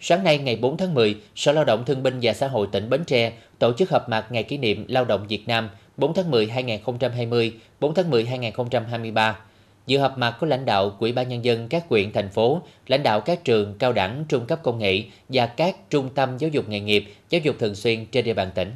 Sáng nay ngày 4 tháng 10, Sở Lao động Thương binh và Xã hội tỉnh Bến Tre tổ chức họp mặt ngày kỷ niệm Lao động Việt Nam 4 tháng 10 2020, 4 tháng 10 2023. Dự họp mặt có lãnh đạo Ủy ban nhân dân các huyện thành phố, lãnh đạo các trường cao đẳng, trung cấp công nghệ và các trung tâm giáo dục nghề nghiệp, giáo dục thường xuyên trên địa bàn tỉnh.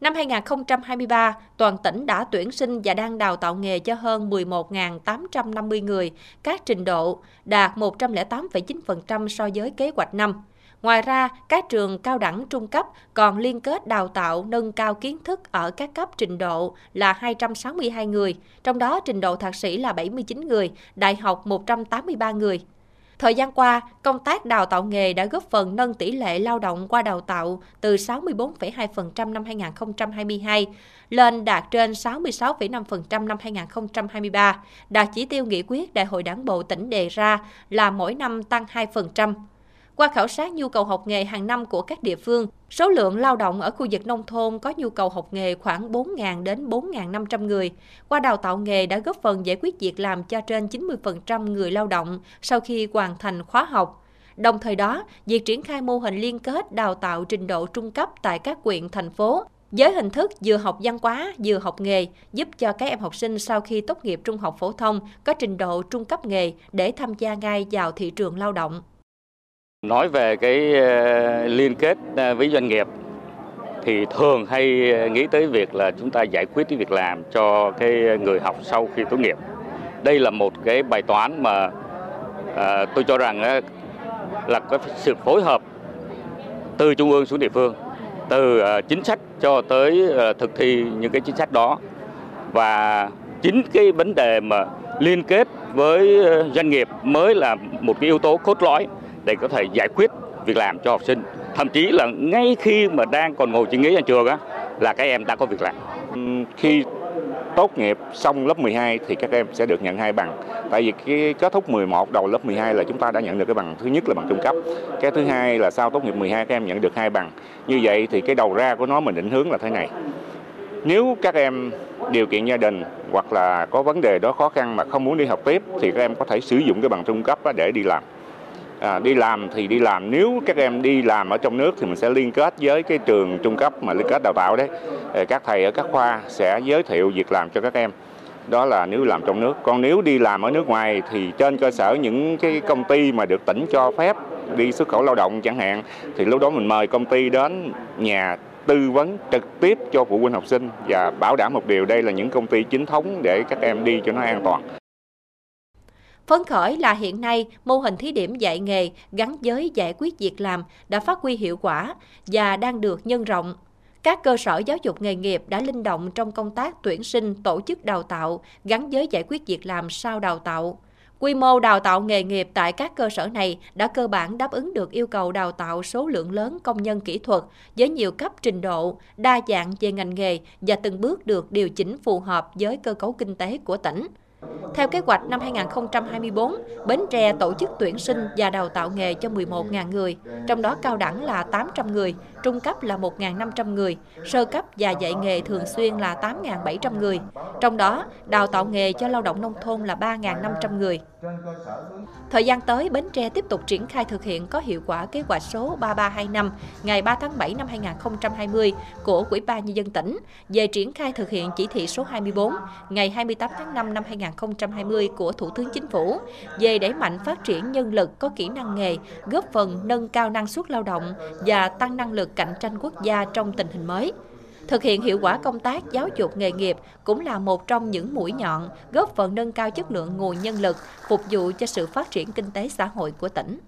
Năm 2023, toàn tỉnh đã tuyển sinh và đang đào tạo nghề cho hơn 11.850 người, các trình độ đạt 108,9% so với kế hoạch năm. Ngoài ra, các trường cao đẳng trung cấp còn liên kết đào tạo nâng cao kiến thức ở các cấp trình độ là 262 người, trong đó trình độ thạc sĩ là 79 người, đại học 183 người. Thời gian qua, công tác đào tạo nghề đã góp phần nâng tỷ lệ lao động qua đào tạo từ 64,2% năm 2022 lên đạt trên 66,5% năm 2023, đạt chỉ tiêu nghị quyết Đại hội Đảng bộ tỉnh đề ra là mỗi năm tăng 2%. Qua khảo sát nhu cầu học nghề hàng năm của các địa phương, số lượng lao động ở khu vực nông thôn có nhu cầu học nghề khoảng 4.000 đến 4.500 người. Qua đào tạo nghề đã góp phần giải quyết việc làm cho trên 90% người lao động sau khi hoàn thành khóa học. Đồng thời đó, việc triển khai mô hình liên kết đào tạo trình độ trung cấp tại các quyện, thành phố với hình thức vừa học văn hóa, vừa học nghề, giúp cho các em học sinh sau khi tốt nghiệp trung học phổ thông có trình độ trung cấp nghề để tham gia ngay vào thị trường lao động. Nói về cái ờ, liên kết ờ, với doanh nghiệp thì thường hay ờ, nghĩ tới việc là chúng ta giải quyết cái việc làm cho cái người học sau khi tốt nghiệp. Đây là một cái bài toán mà à, tôi cho rằng là có sự phối hợp từ trung ương xuống địa phương, từ chính sách cho tới thực thi những cái chính sách đó và chính cái vấn đề mà liên kết với doanh nghiệp mới là một cái yếu tố cốt lõi để có thể giải quyết việc làm cho học sinh thậm chí là ngay khi mà đang còn ngồi trên ghế nhà trường á, là các em đã có việc làm khi tốt nghiệp xong lớp 12 thì các em sẽ được nhận hai bằng. Tại vì cái kết thúc 11 đầu lớp 12 là chúng ta đã nhận được cái bằng thứ nhất là bằng trung cấp. Cái thứ hai là sau tốt nghiệp 12 các em nhận được hai bằng. Như vậy thì cái đầu ra của nó mình định hướng là thế này. Nếu các em điều kiện gia đình hoặc là có vấn đề đó khó khăn mà không muốn đi học tiếp thì các em có thể sử dụng cái bằng trung cấp để đi làm à, đi làm thì đi làm. Nếu các em đi làm ở trong nước thì mình sẽ liên kết với cái trường trung cấp mà liên kết đào tạo đấy. Ờ, các thầy ở các khoa sẽ giới thiệu việc làm cho các em. Đó là nếu làm trong nước. Còn nếu đi làm ở nước ngoài thì trên cơ sở những cái công ty mà được tỉnh cho phép đi xuất khẩu lao động chẳng hạn thì lúc đó mình mời công ty đến nhà tư vấn trực tiếp cho phụ huynh học sinh và bảo đảm một điều đây là những công ty chính thống để các em đi cho nó an toàn. Phấn khởi là hiện nay, mô hình thí điểm dạy nghề gắn với giải quyết việc làm đã phát huy hiệu quả và đang được nhân rộng. Các cơ sở giáo dục nghề nghiệp đã linh động trong công tác tuyển sinh, tổ chức đào tạo gắn với giải quyết việc làm sau đào tạo. Quy mô đào tạo nghề nghiệp tại các cơ sở này đã cơ bản đáp ứng được yêu cầu đào tạo số lượng lớn công nhân kỹ thuật với nhiều cấp trình độ, đa dạng về ngành nghề và từng bước được điều chỉnh phù hợp với cơ cấu kinh tế của tỉnh. Theo kế hoạch năm 2024, Bến Tre tổ chức tuyển sinh và đào tạo nghề cho 11.000 người, trong đó cao đẳng là 800 người, trung cấp là 1.500 người, sơ cấp và dạy nghề thường xuyên là 8.700 người. Trong đó, đào tạo nghề cho lao động nông thôn là 3.500 người. Thời gian tới, Bến Tre tiếp tục triển khai thực hiện có hiệu quả kế hoạch số 3325 ngày 3 tháng 7 năm 2020 của Ủy ban Nhân dân tỉnh về triển khai thực hiện chỉ thị số 24 ngày 28 tháng 5 năm 2020 của Thủ tướng Chính phủ về đẩy mạnh phát triển nhân lực có kỹ năng nghề, góp phần nâng cao năng suất lao động và tăng năng lực cạnh tranh quốc gia trong tình hình mới. Thực hiện hiệu quả công tác giáo dục nghề nghiệp cũng là một trong những mũi nhọn góp phần nâng cao chất lượng nguồn nhân lực, phục vụ cho sự phát triển kinh tế xã hội của tỉnh.